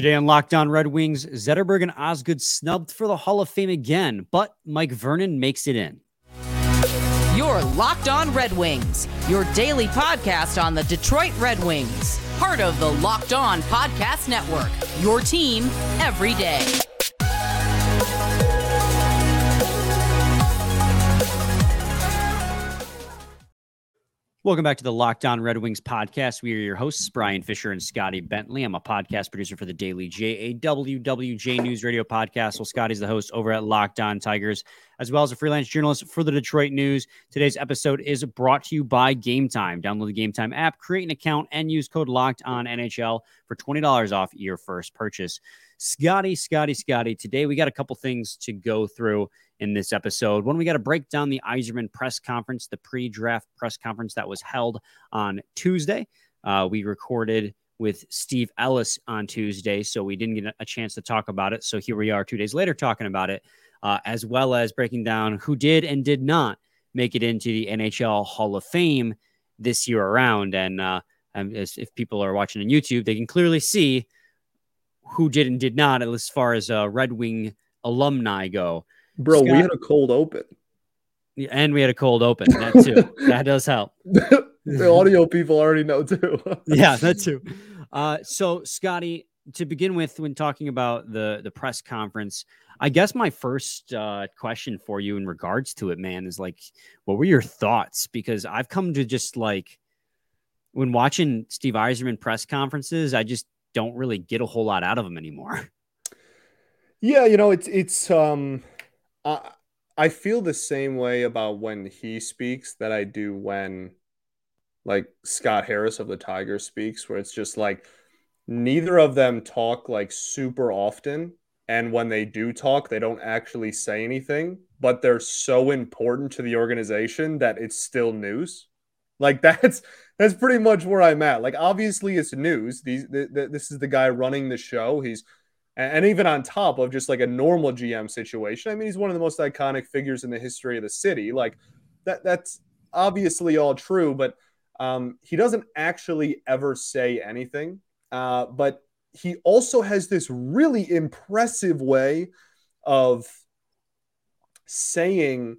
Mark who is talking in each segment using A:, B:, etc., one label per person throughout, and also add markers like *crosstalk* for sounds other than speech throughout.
A: Today on Locked On Red Wings, Zetterberg and Osgood snubbed for the Hall of Fame again, but Mike Vernon makes it in.
B: Your Locked On Red Wings, your daily podcast on the Detroit Red Wings, part of the Locked On Podcast Network. Your team every day.
A: Welcome back to the Locked On Red Wings podcast. We are your hosts, Brian Fisher and Scotty Bentley. I'm a podcast producer for the daily JAWWJ News Radio podcast. Well, Scotty's the host over at Locked On Tigers, as well as a freelance journalist for the Detroit News. Today's episode is brought to you by Gametime. Download the Gametime app, create an account, and use code Locked On NHL for $20 off your first purchase. Scotty, Scotty, Scotty. Today we got a couple things to go through in this episode. when we got to break down the Yzerman press conference, the pre draft press conference that was held on Tuesday. Uh, we recorded with Steve Ellis on Tuesday, so we didn't get a chance to talk about it. So here we are two days later talking about it, uh, as well as breaking down who did and did not make it into the NHL Hall of Fame this year around. And uh, if people are watching on YouTube, they can clearly see who did and did not as far as uh, Red Wing alumni go.
C: Bro, Scott, we had a cold open.
A: And we had a cold open. That too. *laughs* that does help. *laughs*
C: the audio people already know too. *laughs*
A: yeah, that too. Uh, so, Scotty, to begin with, when talking about the the press conference, I guess my first uh, question for you in regards to it, man, is like, what were your thoughts? Because I've come to just like when watching Steve Yzerman press conferences, I just don't really get a whole lot out of them anymore.
C: Yeah, you know, it's it's um I I feel the same way about when he speaks that I do when like Scott Harris of the Tiger speaks, where it's just like neither of them talk like super often. And when they do talk, they don't actually say anything, but they're so important to the organization that it's still news. Like *laughs* that's that's pretty much where I'm at. Like obviously it's news. These this is the guy running the show. He's and even on top of just like a normal GM situation. I mean, he's one of the most iconic figures in the history of the city. Like that that's obviously all true, but um, he doesn't actually ever say anything. Uh, but he also has this really impressive way of saying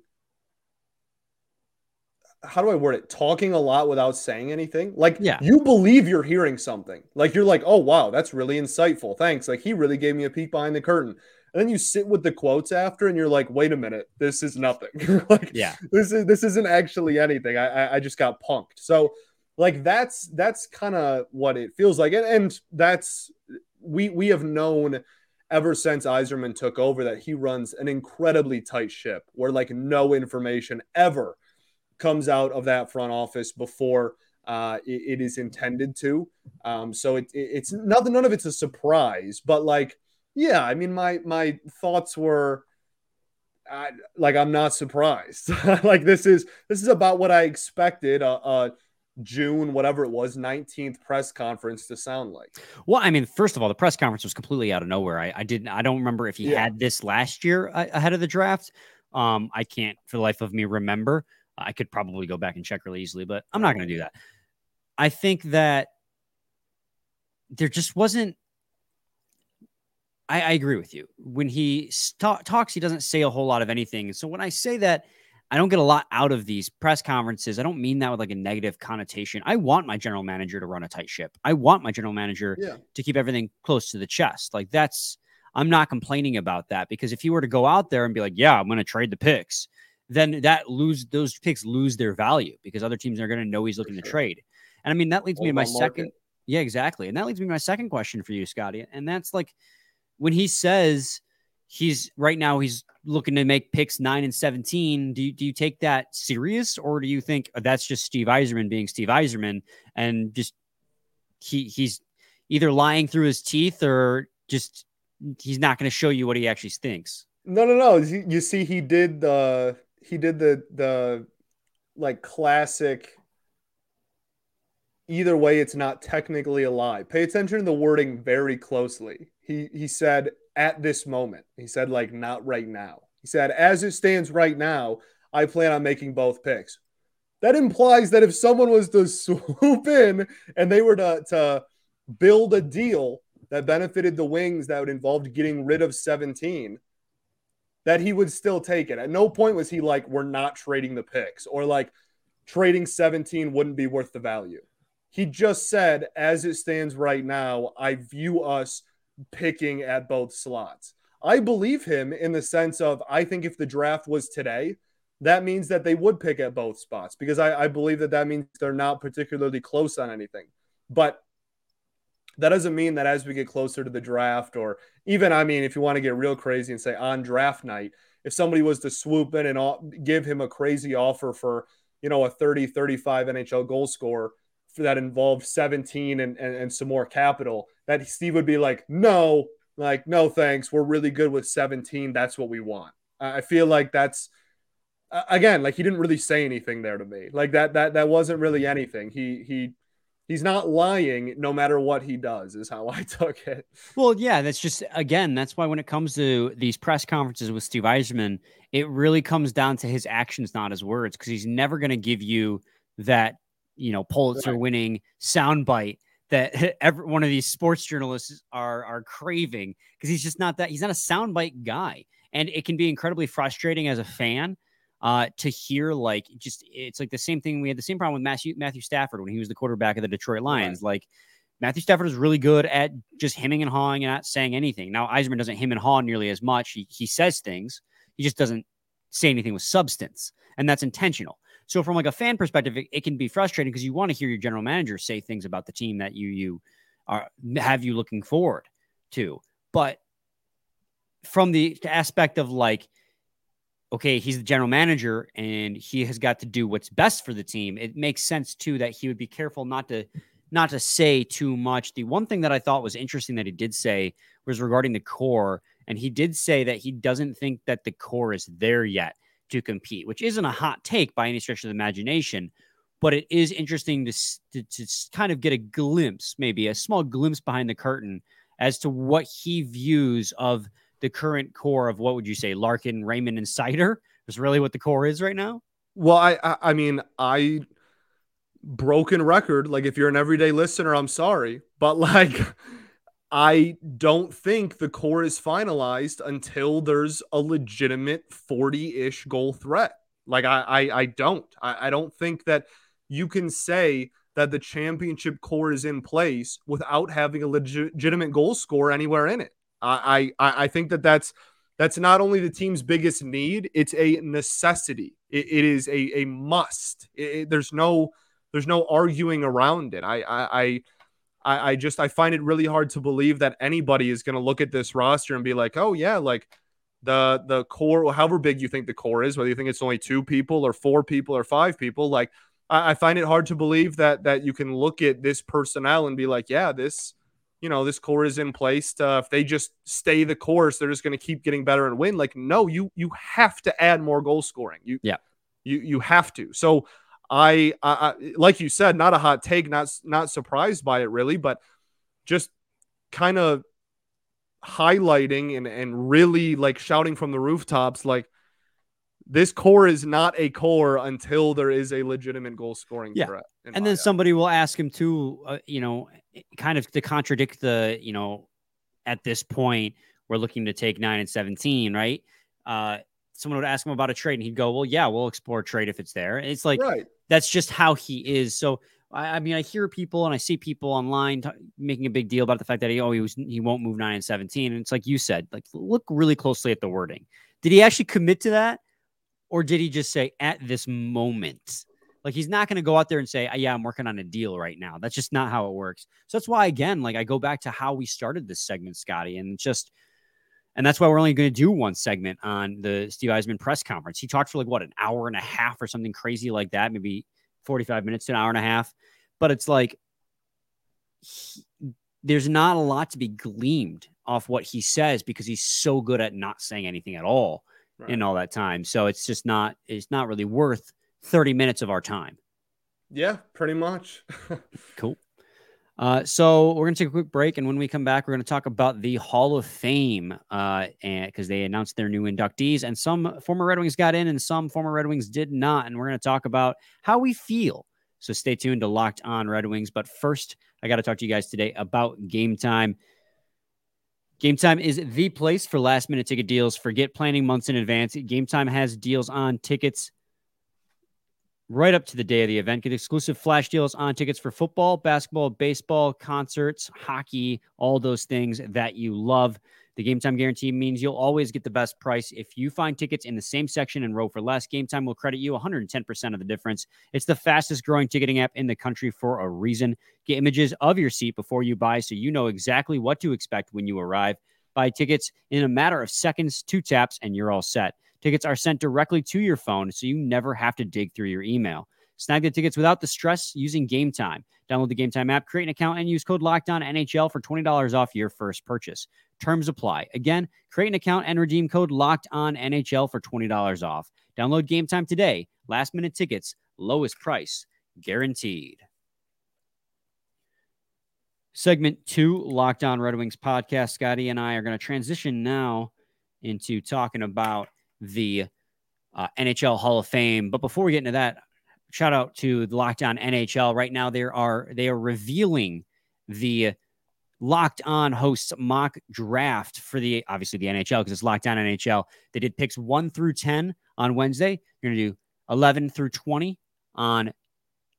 C: how do I word it? Talking a lot without saying anything. Like, yeah. you believe you're hearing something. Like, you're like, oh, wow, that's really insightful. Thanks. Like, he really gave me a peek behind the curtain. And then you sit with the quotes after, and you're like, wait a minute, this is nothing. *laughs* like, yeah, this is this isn't actually anything. I I, I just got punked. So, like, that's that's kind of what it feels like, and, and that's we we have known ever since Yzerman took over that he runs an incredibly tight ship where like no information ever comes out of that front office before uh, it, it is intended to. Um, so it, it, it's nothing. None of it's a surprise. But like, yeah, I mean, my my thoughts were. I, like I'm not surprised. *laughs* like this is this is about what I expected. Uh, uh, June, whatever it was, 19th press conference to sound like.
A: Well, I mean, first of all, the press conference was completely out of nowhere. I, I didn't, I don't remember if he yeah. had this last year ahead of the draft. Um, I can't for the life of me remember. I could probably go back and check really easily, but I'm not going to do that. I think that there just wasn't. I, I agree with you. When he talks, he doesn't say a whole lot of anything. So when I say that, I don't get a lot out of these press conferences. I don't mean that with like a negative connotation. I want my general manager to run a tight ship. I want my general manager yeah. to keep everything close to the chest. Like that's I'm not complaining about that because if you were to go out there and be like, "Yeah, I'm going to trade the picks," then that lose those picks lose their value because other teams are going to know he's looking sure. to trade. And I mean, that leads me to my second. Yeah, exactly. And that leads me to my second question for you, Scotty. And that's like when he says he's right now he's looking to make picks nine and 17. Do you, do you take that serious or do you think uh, that's just Steve Yzerman being Steve Yzerman and just he he's either lying through his teeth or just he's not going to show you what he actually thinks?
C: No, no, no. You see, he did the he did the the like classic either way it's not technically a lie. Pay attention to the wording very closely. He he said at this moment. He said like not right now. He said as it stands right now i plan on making both picks. That implies that if someone was to *laughs* swoop in and they were to, to build a deal that benefited the Wings that would involve getting rid of 17, that he would still take it. At no point was he like, we're not trading the picks or like trading 17 wouldn't be worth the value. He just said, as it stands right now, I view us picking at both slots. I believe him in the sense of I think if the draft was today, that means that they would pick at both spots because I, I believe that that means they're not particularly close on anything. But that doesn't mean that as we get closer to the draft, or even, I mean, if you want to get real crazy and say on draft night, if somebody was to swoop in and give him a crazy offer for, you know, a 30, 35 NHL goal scorer that involved 17 and, and, and some more capital, that Steve would be like, no, like, no, thanks. We're really good with 17. That's what we want. I feel like that's, again, like he didn't really say anything there to me. Like that, that, that wasn't really anything. He, he, he's not lying no matter what he does is how *laughs* i took it.
A: Well yeah that's just again that's why when it comes to these press conferences with steve Yzerman, it really comes down to his actions not his words because he's never going to give you that you know pulitzer winning soundbite that *laughs* every one of these sports journalists are are craving because he's just not that he's not a soundbite guy. And it can be incredibly frustrating as a fan uh, to hear like just it's like the same thing. We had the same problem with Matthew Matthew Stafford when he was the quarterback of the Detroit Lions. Right. Like Matthew Stafford is really good at just hemming and hawing and not saying anything. Now Yzerman doesn't hem and haw nearly as much. He he says things. He just doesn't say anything with substance, and that's intentional. So from like a fan perspective, it, it can be frustrating because you want to hear your general manager say things about the team that you you are have you looking forward to. But from the aspect of like okay, he's the general manager and he has got to do what's best for the team. It makes sense too that he would be careful not to not to say too much. The one thing that I thought was interesting that he did say was regarding the core, and he did say that he doesn't think that the core is there yet to compete, which isn't a hot take by any stretch of the imagination. But it is interesting to, to, to kind of get a glimpse, maybe a small glimpse behind the curtain as to what he views of the current core of what would you say, Larkin, Raymond, and Seider is really what the core is right now?
C: Well, I, I, mean, I broken record. Like, if you're an everyday listener, I'm sorry, but like, *laughs* I don't think the core is finalized until there's a legitimate 40 ish goal threat. Like, I, I, I don't. I, I don't think that you can say that the championship core is in place without having a legitimate goal score anywhere in it. I, I, I think that that's that's not only the team's biggest need; it's a necessity. it, it is a, a must. It, there's no there's no arguing around it. I, I I I just I find it really hard to believe that anybody is going to look at this roster and be like, oh yeah, like the the core, however big you think the core is, whether you think it's only two people or four people or five people, like I, I find it hard to believe that that you can look at this personnel and be like, yeah, this you know, this core is in place. To, if they just stay the course, they're just going to keep getting better and win. Like, no, you you have to add more goal scoring. You
A: yeah,
C: you you have to. So I, I, I like you said, not a hot take, not not surprised by it really, but just kind of highlighting and and really like shouting from the rooftops, like this core is not a core until there is a legitimate goal scoring
A: yeah.
C: threat.
A: And then somebody will ask him to, uh, you know, kind of to contradict the, you know, at this point, we're looking to take nine and 17, right? Uh, someone would ask him about a trade and he'd go, well, yeah, we'll explore trade if it's there. It's like, right. that's just how he is. So, I, I mean, I hear people and I see people online t- making a big deal about the fact that he, oh, he was, he won't move nine and 17. And it's like you said, like, look really closely at the wording. Did he actually commit to that? Or did he just say at this moment? Like he's not going to go out there and say, uh, "Yeah, I'm working on a deal right now." That's just not how it works. So that's why, again, like I go back to how we started this segment, Scotty, and just, and that's why we're only going to do one segment on the Steve Yzerman press conference. He talked for like what an hour and a half or something crazy like that, maybe 45 minutes to an hour and a half. But it's like he, there's not a lot to be gleamed off what he says because he's so good at not saying anything at all right. in all that time. So it's just not it's not really worth 30 minutes of our time.
C: Yeah, pretty much. *laughs*
A: cool. Uh, so we're going to take a quick break, and when we come back, we're going to talk about the Hall of Fame, uh, because they announced their new inductees, and some former Red Wings got in, and some former Red Wings did not, and we're going to talk about how we feel. So stay tuned to Locked On Red Wings. But first, I got to talk to you guys today about Gametime. Game Time is the place for last minute ticket deals. Forget planning months in advance. Gametime has deals on tickets right up to the day of the event. Get exclusive flash deals on tickets for football, basketball, baseball, concerts, hockey, all those things that you love. The Gametime guarantee means you'll always get the best price. If you find tickets in the same section and row for less, Gametime will credit you 110% of the difference. It's the fastest growing ticketing app in the country for a reason. Get images of your seat before you buy so you know exactly what to expect when you arrive. Buy tickets in a matter of seconds, two taps, and you're all set. Tickets are sent directly to your phone so you never have to dig through your email. Snag the tickets without the stress using Gametime. Download the Gametime app, create an account, and use code Locked On NHL for $20 off your first purchase. Terms apply. Again, create an account and redeem code Locked On NHL for $20 off. Download Gametime today. Last minute tickets, lowest price guaranteed. Segment two, Locked On Red Wings podcast. Scotty and I are going to transition now into talking about the uh, NHL Hall of Fame. But before we get into that, shout out to the Locked On NHL. Right now, there are they are revealing the Locked On hosts mock draft for the obviously the NHL because it's Locked On NHL. They did picks one through ten on Wednesday. You're gonna do eleven through twenty on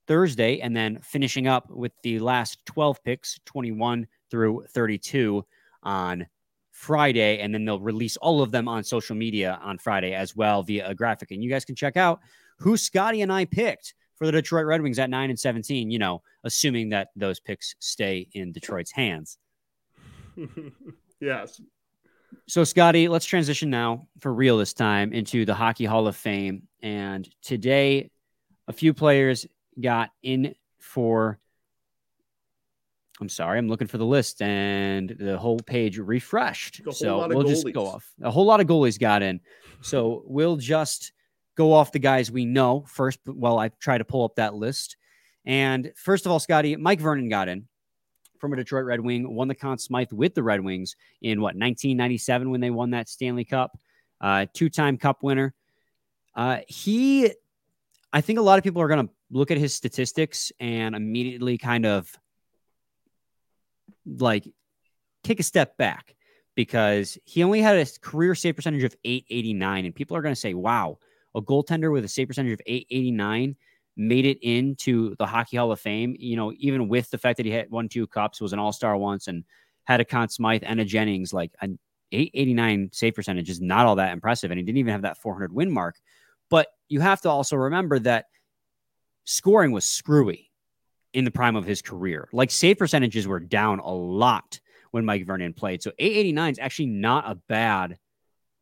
A: Thursday, and then finishing up with the last twelve picks, twenty-one through thirty-two on Friday, and then they'll release all of them on social media on Friday as well via a graphic. And you guys can check out who Scotty and I picked for the Detroit Red Wings at 9 and 17, you know, assuming that those picks stay in Detroit's hands. *laughs*
C: yes.
A: So, Scotty, let's transition now for real this time into the Hockey Hall of Fame. And today, a few players got in for I'm sorry, I'm looking for the list and the whole page refreshed. So we'll just go off. A whole lot of goalies got in. So we'll just go off the guys we know first while I try to pull up that list. And first of all, Scotty, Mike Vernon got in from a Detroit Red Wing, won the Conn Smythe with the Red Wings in what 1997 when they won that Stanley Cup, uh, two-time Cup winner. Uh, he, I think a lot of people are going to look at his statistics and immediately kind of like take a step back because he only had a career save percentage of 889 and people are going to say wow a goaltender with a save percentage of 889 made it into the hockey hall of fame. You know even with the fact that he had won two cups was an all-star once and had a Conn Smythe and a Jennings like an 889 save percentage is not all that impressive and he didn't even have that 400 win mark. But you have to also remember that scoring was screwy in the prime of his career. Like save percentages were down a lot when Mike Vernon played. So 889 is actually not a bad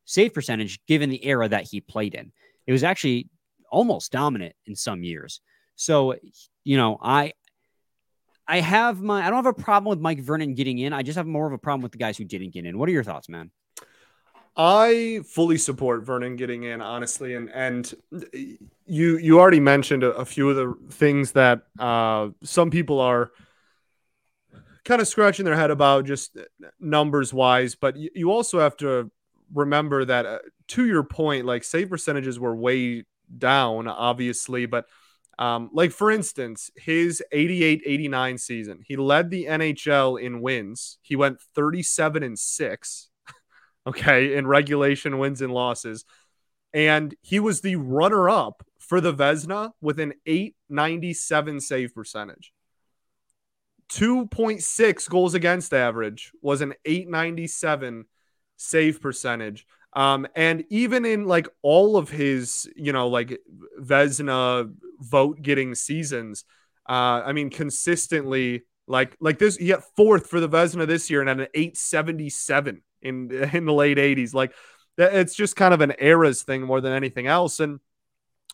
A: save percentage given the era that he played in. It was actually almost dominant in some years. So, you know, I I have my I don't have a problem with Mike Vernon getting in. I just have more of a problem with the guys who didn't get in. What are your thoughts, man?
C: I fully support Vernon getting in, honestly, and and you you already mentioned a, a few of the things that uh, some people are kind of scratching their head about, just numbers wise. But you, you also have to remember that, uh, to your point, like save percentages were way down, obviously, but um, like for instance, his 88 89 season, he led the NHL in wins. He went 37 and 6 okay, in regulation wins and losses. And he was the runner up for the Vezina with an 897 save percentage. 2.6 goals against average was an 897 save percentage. Um, and even in like all of his, you know, like Vezina vote getting seasons, uh, I mean, consistently like like this, he got fourth for the Vezina this year and had an 877 in *laughs* in the late 80s. Like it's just kind of an eras thing more than anything else. And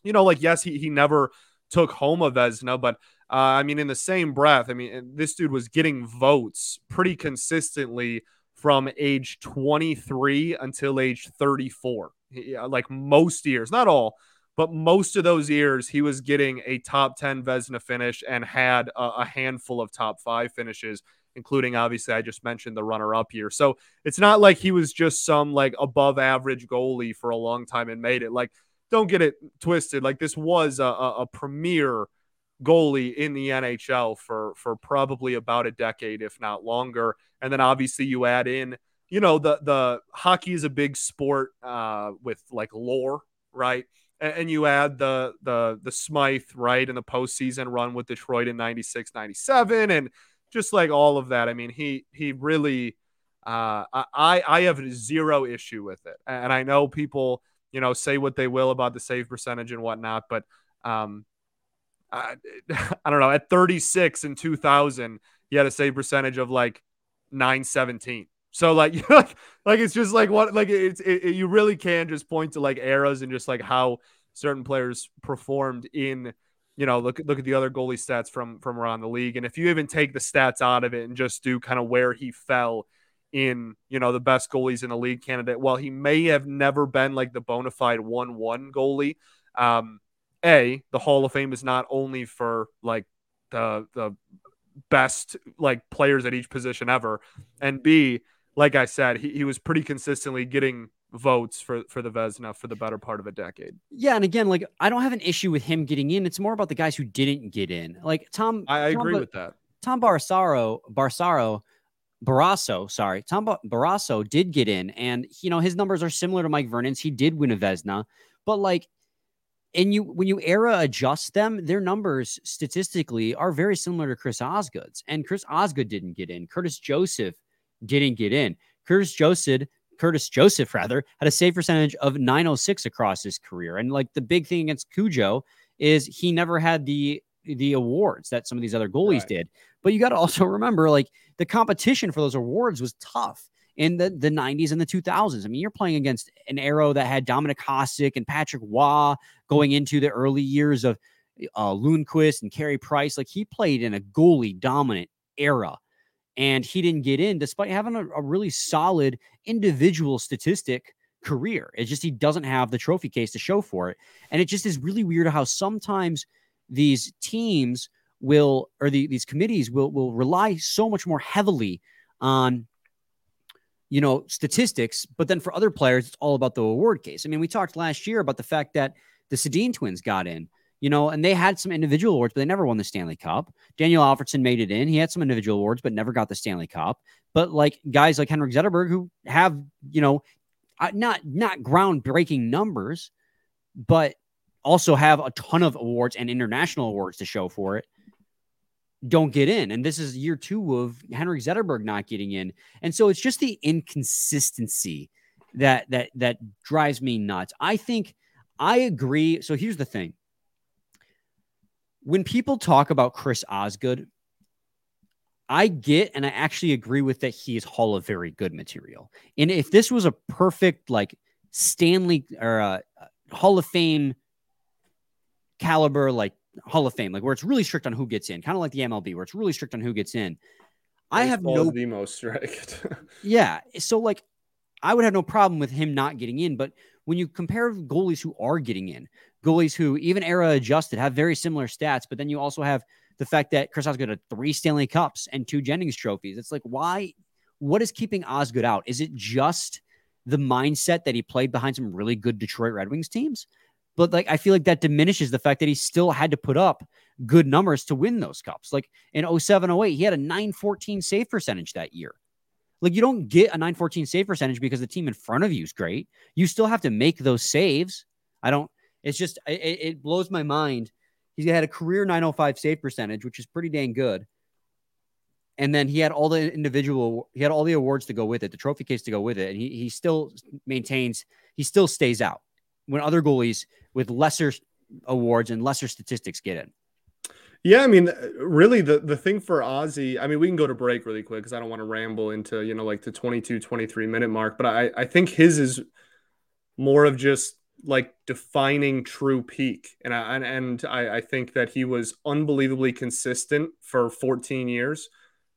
C: you know, like yes, he he never took home a Vezina but uh, I mean, in the same breath, I mean, this dude was getting votes pretty consistently from age 23 until age 34. He, like most years, not all, but most of those years, he was getting a top 10 Vezina finish and had a, a handful of top five finishes including obviously I just mentioned the runner up here. So it's not like he was just some like above average goalie for a long time and made it. Like, don't get it twisted. Like this was a, a, a premier goalie in the NHL for for probably about a decade, if not longer. And then obviously you add in you know the the hockey is a big sport uh, with like lore, right? And, and, you add the the the Smythe right in the postseason run with Detroit in 96, 97, and just like all of that. I mean, he he really. Uh, I I have zero issue with it, and I know people you know say what they will about the save percentage and whatnot, but um, I, *laughs* I don't know. At 36 in 2000, he had a save percentage of like 917. So like, *laughs* like, like it's just like what, like it's, it, it, you really can just point to like eras and just like how certain players performed in, you know, look, look at the other goalie stats from, from around the league. And if you even take the stats out of it and just do kind of where he fell in, you know, the best goalies in the league candidate, while he may have never been like the bona fide one, one goalie, um, a the Hall of Fame is not only for like the the best like players at each position ever, and B, like I said, he, he was pretty consistently getting votes for for the Vezina for the better part of a decade.
A: Yeah, and again, like I don't have an issue with him getting in. It's more about the guys who didn't get in. Like Tom,
C: I,
A: Tom
C: agree with that.
A: Tom Barsaro, Barsaro, Barrasso, sorry, Tom Barrasso did get in, and you know his numbers are similar to Mike Vernon's. He did win a Vezina, but like and you when you era adjust them, their numbers statistically are very similar to Chris Osgood's. And Chris Osgood didn't get in. Curtis Joseph didn't get in. Curtis Joseph, Curtis Joseph rather, had a save percentage of 906 across his career. And like the big thing against Cujo is he never had the the awards that some of these other goalies right. did. But you got to also remember, like the competition for those awards was tough in the, the 90s and the 2000s. I mean, you're playing against an arrow that had Dominik Hasek and Patrick Roy going into the early years of uh, Lundqvist and Carey Price. Like he played in a goalie dominant era and he didn't get in despite having a, a really solid individual statistic career. It's just he doesn't have the trophy case to show for it. And it just is really weird how sometimes these teams will or the, these committees will will rely so much more heavily on you know, statistics, but then for other players, it's all about the award case. I mean, we talked last year about the fact that the Sedin twins got in, you know, and they had some individual awards, but they never won the Stanley Cup. Daniel Alfredsson made it in. He had some individual awards, but never got the Stanley Cup. But like guys like Henrik Zetterberg, who have, you know, uh, not not groundbreaking numbers, but also have a ton of awards and international awards to show for it don't get in. And this is year two of Henrik Zetterberg not getting in. And so it's just the inconsistency that that that drives me nuts. I think I agree. So here's the thing. When people talk about Chris Osgood, I get and I actually agree with that he is Hall of Very Good material. And if this was a perfect like Stanley or uh, Hall of Fame caliber like Hall of Fame, like where it's really strict on who gets in, kind of like the MLB, where it's really strict on who gets in. I have no
C: the most strict. *laughs*
A: yeah, so like I would have no problem with him not getting in, but when you compare goalies who are getting in, goalies who even era adjusted have very similar stats, but then you also have the fact that Chris Osgood had three Stanley Cups and two Jennings trophies. It's like why? What is keeping Osgood out? Is it just the mindset that he played behind some really good Detroit Red Wings teams? But like I feel like that diminishes the fact that he still had to put up good numbers to win those cups. Like in 07 08, he had a 914 save percentage that year. Like you don't get a 914 save percentage because the team in front of you is great. You still have to make those saves. I don't, it's just, it, it blows my mind. He had a career 905 save percentage, which is pretty dang good. And then he had all the individual, he had all the awards to go with it, the trophy case to go with it. And he, he still maintains, he still stays out when other goalies with lesser awards and lesser statistics get in.
C: Yeah, I mean, really, the, the thing for Ozzy, I mean, we can go to break really quick because I don't want to ramble into, you know, like the 22, 23 minute mark, but I, I think his is more of just like defining true peak. And I, and, I, I think that he was unbelievably consistent for 14 years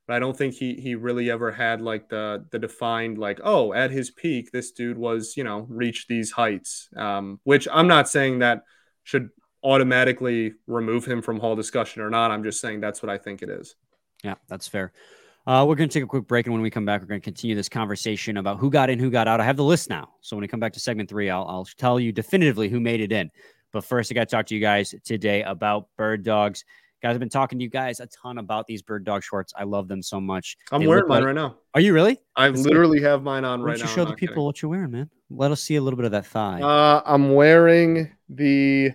C: but I don't think he he really ever had like the the defined like oh at his peak this dude was you know reached these heights. Um, which I'm not saying that should automatically remove him from hall discussion or not. I'm just saying that's what I think it is.
A: Yeah, that's fair. Uh, we're going to take a quick break, and when we come back, we're going to continue this conversation about who got in, who got out. I have the list now, so when we come back to segment three, I'll, I'll tell you definitively who made it in. But first, I got to talk to you guys today about bird dogs. Guys, I've been talking to you guys a ton about these bird dog shorts. I love them so much.
C: I'm they wearing mine like... right now.
A: Are you really?
C: I literally have mine on right
A: now.
C: You
A: show the people kidding. what you're wearing, man. Let us see a little bit of that thigh.
C: Uh, I'm wearing the.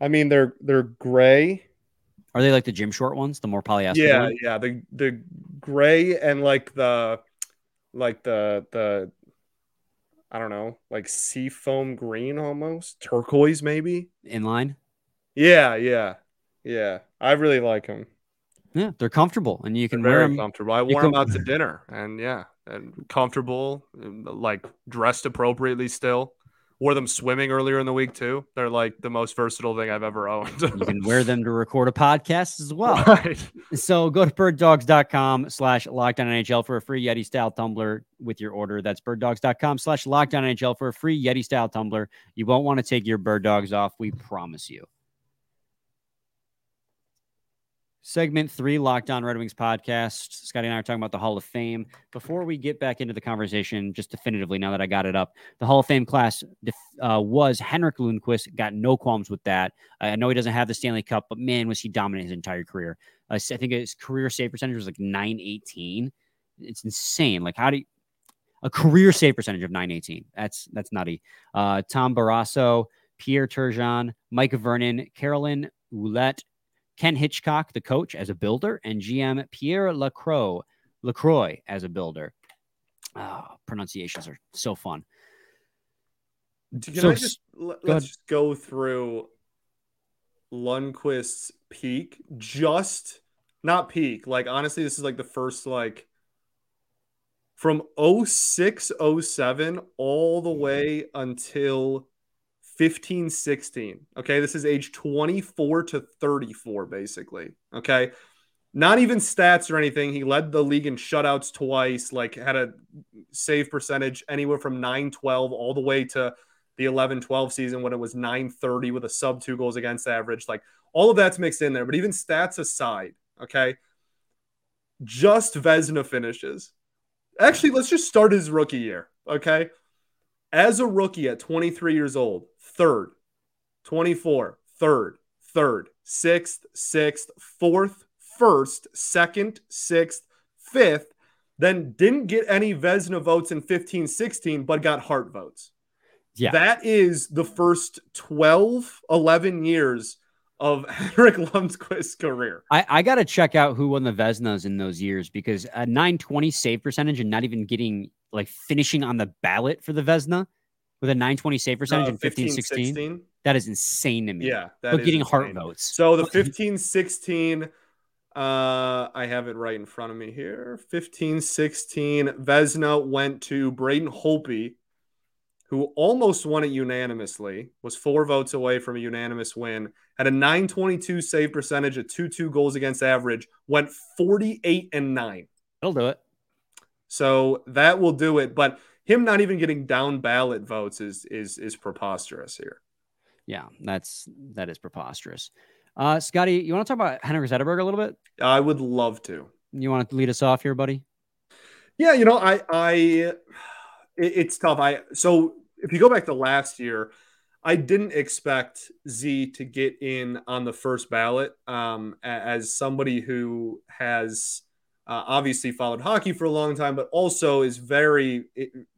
C: I mean, they're they're gray.
A: Are they like the gym short ones, the more polyester?
C: Yeah, yeah. The the gray and like the like the the I don't know, like sea foam green almost, turquoise maybe.
A: Inline.
C: Yeah, yeah, yeah. I really like them.
A: Yeah, they're comfortable, and you can
C: they're
A: wear them.
C: Comfortable. I wore them out to dinner, and yeah, and comfortable, like dressed appropriately still. Wore them swimming earlier in the week too. They're like the most versatile thing I've ever owned.
A: you can wear them to record a podcast as *laughs* well. Right. So go to birddogs.com slash locked on NHL for a free Yeti style tumbler with your order. That's birddogs.com slash locked on NHL for a free Yeti style tumbler. You won't want to take your bird dogs off. We promise you. Segment three, Locked On Red Wings podcast. Scotty and I are talking about the Hall of Fame. Before we get back into the conversation, just definitively, now that I got it up, the Hall of Fame class uh, was Henrik Lundqvist. Got no qualms with that. I know he doesn't have the Stanley Cup, but man, was he dominant his entire career. I think his career save percentage was like 918. It's insane. Like, how do you, a career save percentage of 918? That's that's nutty. Uh, Tom Barrasso, Pierre Turgeon, Mike Vernon, Caroline Ouellette, Ken Hitchcock, the coach, as a builder, and GM Pierre Lacroix, Lacroix as a builder. Oh, pronunciations are so fun.
C: Can so, I just let, us just go through Lundqvist's peak? Just not peak. Like honestly, this is like the first like from 06 07 all the way until 15, 16. Okay. This is age 24 to 34, basically. Okay. Not even stats or anything. He led the league in shutouts twice, like had a save percentage anywhere from 912 all the way to the 11 12 season when it was 930 with a sub two goals against average. Like all of that's mixed in there. But even stats aside, okay, just Vezina finishes. Actually, let's just start his rookie year. Okay. As a rookie at 23 years old, third, 24, third, third, sixth, sixth, fourth, first, second, sixth, fifth, then didn't get any Vezina votes in 15, 16, but got Hart votes. Yeah. That is the first 12, 11 years of *laughs* Henrik Lundqvist's career.
A: I, I got to check out who won the Vezinas in those years because a 920 save percentage and not even getting like finishing on the ballot for the Vezina with a 920 save percentage uh, in 15, 16, 16, that is insane to me.
C: Yeah.
A: But getting insane. Hart votes.
C: So the *laughs* 15 16, uh, I have it right in front of me here. 15 16, Vezina went to Braden Holtby, who almost won it unanimously, was four votes away from a unanimous win, had a 922 save percentage, a 2 2 goals against average, went 48 and 9.
A: He'll do it.
C: So that will do it. But him not even getting down ballot votes is is is preposterous here.
A: Yeah, that's that is preposterous. Uh, Scotty, you want to talk about Henrik Zetterberg a little bit?
C: I would love to.
A: You want to lead us off here, buddy?
C: Yeah, you know, I I it, it's tough. I so if you go back to last year, I didn't expect Z to get in on the first ballot um, as somebody who has uh, obviously followed hockey for a long time, but also is very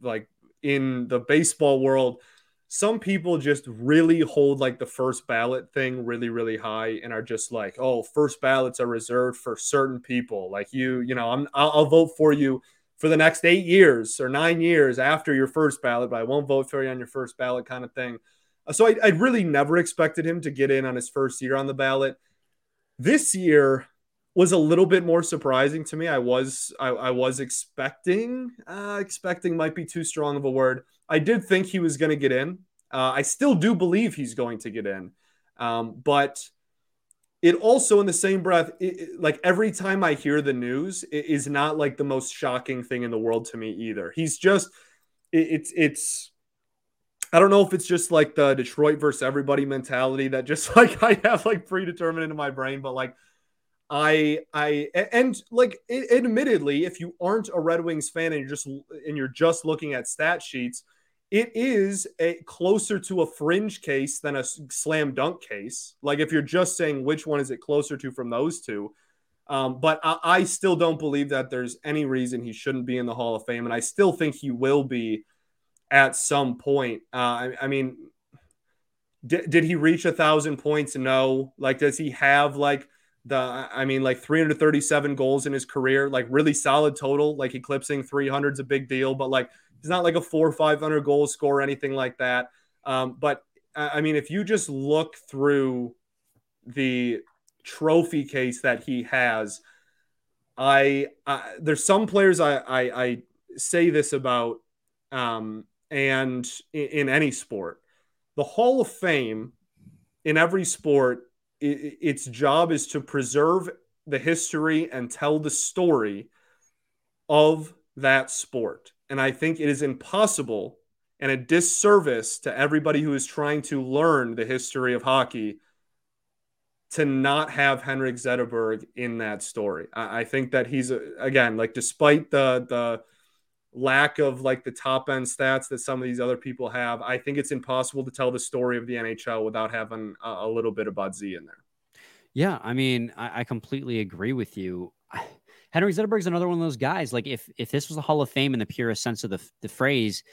C: like in the baseball world. Some people just really hold like the first ballot thing really, really high and are just like, oh, first ballots are reserved for certain people. Like you, you know, I'm I'll, I'll vote for you for the next eight years or nine years after your first ballot, but I won't vote for you on your first ballot, kind of thing. Uh, so I, I really never expected him to get in on his first year on the ballot. This year, was a little bit more surprising to me. I was I, I was expecting uh, expecting might be too strong of a word. I did think he was going to get in. Uh, I still do believe he's going to get in, um, but it also in the same breath, it, like every time I hear the news, it is not like the most shocking thing in the world to me either. He's just it, it's it's. I don't know if it's just like the Detroit versus everybody mentality that just *laughs* like I have like predetermined into my brain, but like I I and like admittedly, if you aren't a Red Wings fan and you're just and you're just looking at stat sheets, it is a closer to a fringe case than a slam dunk case. Like if you're just saying which one is it closer to from those two. Um, but I, I, still don't believe that there's any reason he shouldn't be in the Hall of Fame, and I still think he will be at some point. Uh, I, I, mean, did he reach a thousand points? No. Like, does he have like the? I mean, like 337 goals in his career, like really solid total. Like eclipsing 300 is a big deal, but like He's not like a four or 500 goal score or anything like that. Um, but I mean, if you just look through the trophy case that he has, I, I there's some players I, I, I say this about, um, and in, in, any sport, the Hall of Fame in every sport, it, its job is to preserve the history and tell the story of that sport. And I think it is impossible and a disservice to everybody who is trying to learn the history of hockey to not have Henrik Zetterberg in that story. I, I think that he's again like despite the the lack of like the top end stats that some of these other people have, I think it's impossible to tell the story of the NHL without having a, a little bit of Bud Z in there.
A: Yeah, I mean, I, I completely agree with you. *sighs* Henrik Zetterberg is another one of those guys. Like if if this was a Hall of Fame in the purest sense of the, the phrase,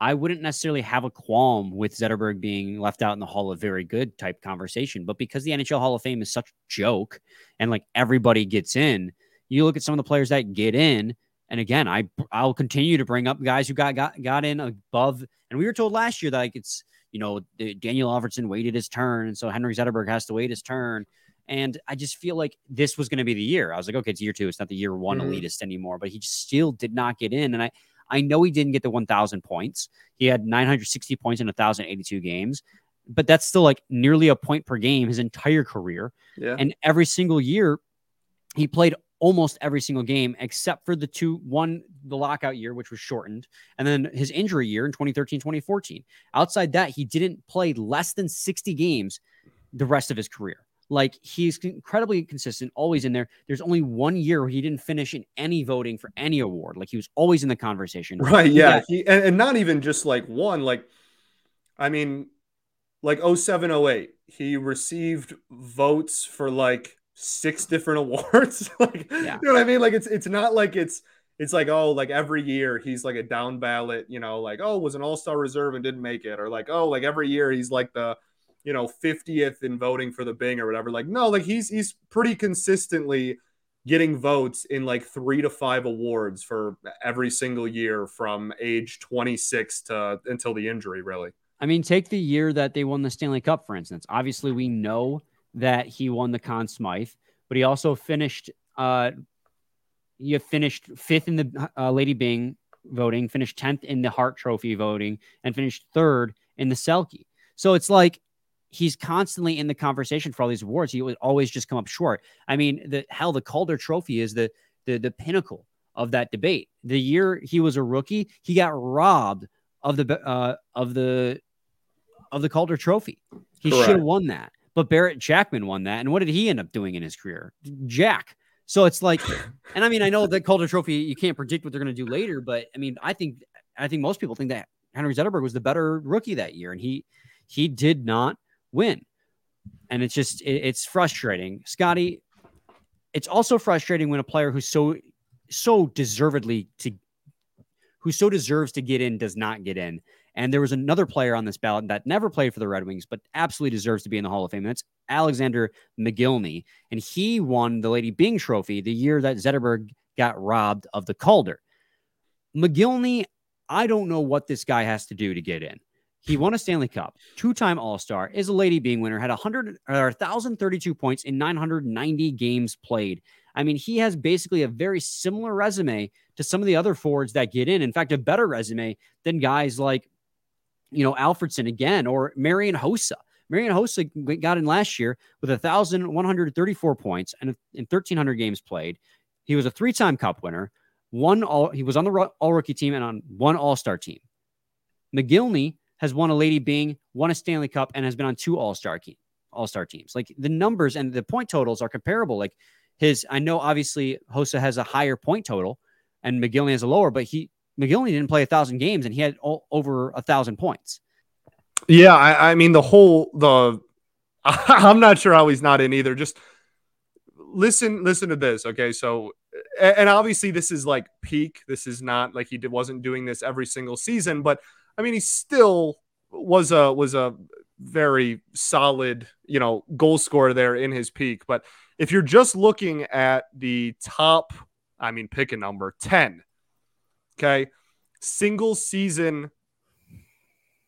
A: I wouldn't necessarily have a qualm with Zetterberg being left out in the Hall of Very Good type conversation. But because the NHL Hall of Fame is such a joke and like everybody gets in, you look at some of the players that get in. And again, I I'll continue to bring up guys who got got got in above. And we were told last year that like it's you know Daniel Alfredsson waited his turn, and so Henrik Zetterberg has to wait his turn. And I just feel like this was going to be the year. I was like, okay, it's year two. It's not the year one mm-hmm. elitist anymore. But he still did not get in. And I, I know he didn't get the 1,000 points. He had 960 points in 1,082 games, but that's still like nearly a point per game his entire career. Yeah. And every single year, he played almost every single game except for the two one the lockout year which was shortened and then his injury year in 2013 2014 outside that he didn't play less than 60 games the rest of his career like he's incredibly consistent, always in there. There's only one year where he didn't finish in any voting for any award. Like he was always in the conversation. *laughs*
C: Right. Yeah. He, and, and, not even just like one. Like, I mean, like 0708, he received votes for like six different *laughs* awards. *laughs* like, yeah. you know what I mean? Like it's it's not like it's it's like oh like every year he's like a down ballot you know like oh was an all-star reserve and didn't make it or like oh like every year he's like the you know 50th in voting for the Byng or whatever. Like no, like he's he's pretty consistently getting votes in like three to five awards for every single year from age 26 to until the injury really
A: i mean take the year that they won the stanley cup for instance obviously we know that he won the Conn Smythe but he also finished uh you finished fifth in the uh, lady Byng voting finished 10th in the hart trophy voting and finished third in the selke so it's like he's constantly in the conversation for all these awards. He would always just come up short. I mean, the hell, the Calder Trophy is the the the pinnacle of that debate. The year he was a rookie, he got robbed of the uh, of the of the Calder Trophy. He should have won that, but Barrett Jackman won that. And what did he end up doing in his career? Jack. So it's like, *laughs* and I mean, I know the Calder Trophy, you can't predict what they're going to do later, but I mean, I think I think most people think that Henrik Zetterberg was the better rookie that year, and he he did not win. And it's just, it, it's frustrating. Scotty, it's also frustrating when a player who's so, so deservedly to, who so deserves to get in does not get in. And there was another player on this ballot that never played for the Red Wings, but absolutely deserves to be in the Hall of Fame. And That's Alexander Mogilny. And he won the Lady Byng Trophy the year that Zetterberg got robbed of the Calder. Mogilny, I don't know what this guy has to do to get in. He won a Stanley Cup, two-time All-Star, is a Lady Byng winner, had 100 or 1,032 points in 990 games played. I mean, he has basically a very similar resume to some of the other forwards that get in. In fact, a better resume than guys like, you know, Alfredsson again or Marian Hossa. Marian Hossa got in last year with 1,134 points and in 1,300 games played. He was a three-time Cup winner. One all he was on the all rookie team and on one All Star team. Mogilny has won a Lady Byng, won a Stanley Cup, and has been on two All Star All Star teams. Like the numbers and the point totals are comparable. Like his, I know obviously Hossa has a higher point total, and Mogilny has a lower, but he Mogilny didn't play a thousand games and he had o- over a thousand points.
C: Yeah, I, I mean the whole the *laughs* I'm not sure how he's not in either. Just listen, listen to this. Okay, so and obviously this is like peak. This is not like he did, wasn't doing this every single season, but I mean he still was a was a very solid, you know, goal scorer there in his peak. But if you're just looking at the top, I mean, pick a number 10. Okay. Single season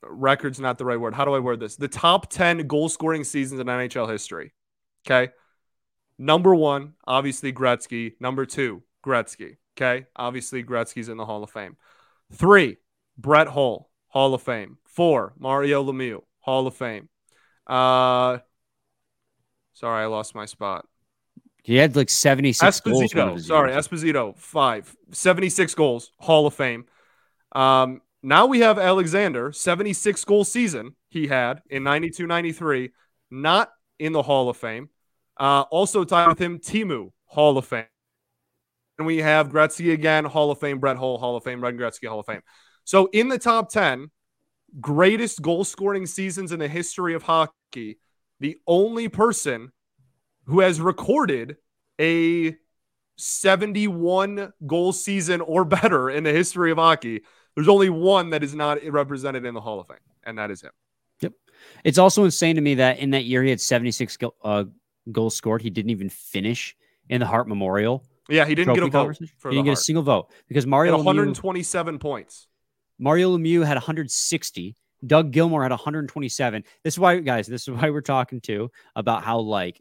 C: records, not the right word. How do I word this? The top 10 goal scoring seasons in NHL history. Okay. Number one, obviously Gretzky. Number two, Gretzky. Okay. Obviously, Gretzky's in the Hall of Fame. Three, Brett Hull, Hall of Fame. Four, Mario Lemieux, Hall of Fame. Uh, sorry, I lost my spot.
A: He had like 76
C: Esposito,
A: goals.
C: Sorry, Esposito, five. 76 goals, Hall of Fame. Um, now we have Alexander, 76 goal season he had in 92 93, not in the Hall of Fame. Uh, also tied with him, Teemu, Hall of Fame. And we have Gretzky again, Hall of Fame, Brett Hull, Hall of Fame, Red Gretzky, Hall of Fame. So in the top 10, greatest goal scoring seasons in the history of hockey, the only person who has recorded a 71 goal season or better in the history of hockey. There's only one that is not represented in the Hall of Fame, and that is him.
A: Yep. It's also insane to me that in that year he had 76 go- uh, goals scored. He didn't even finish in the Hart Memorial.
C: Yeah, he didn't get a vote. he
A: didn't get
C: Hart.
A: a single vote because Mario
C: 127 Lemieux, points.
A: Mario Lemieux had 160. Doug Gilmour had 127. This is why, guys, this is why we're talking to about how like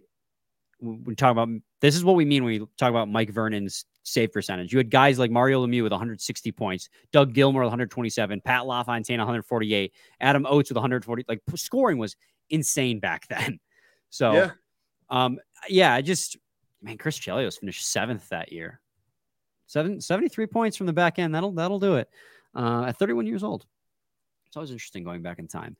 A: we talk about this is what we mean when we talk about Mike Vernon's save percentage. You had guys like Mario Lemieux with 160 points, Doug Gilmour with 127, Pat LaFontaine 148, Adam Oates with 140. Like scoring was insane back *laughs* then. So, yeah, um, yeah, I just man, Chris Chelios finished seventh that year. Seven, 73 points from the back end. That'll that'll do it. Uh, at 31 years old. It's always interesting going back in time.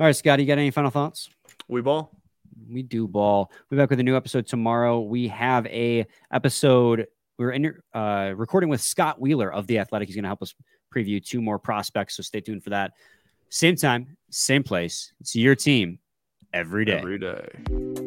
A: All right, Scott, you got any final thoughts?
C: We ball.
A: We do ball. We'll be back with a new episode tomorrow. We have a episode. We're in uh, recording with Scott Wheeler of the Athletic. He's going to help us preview two more prospects. So stay tuned for that. Same time, same place. It's your team every day.
C: Every day.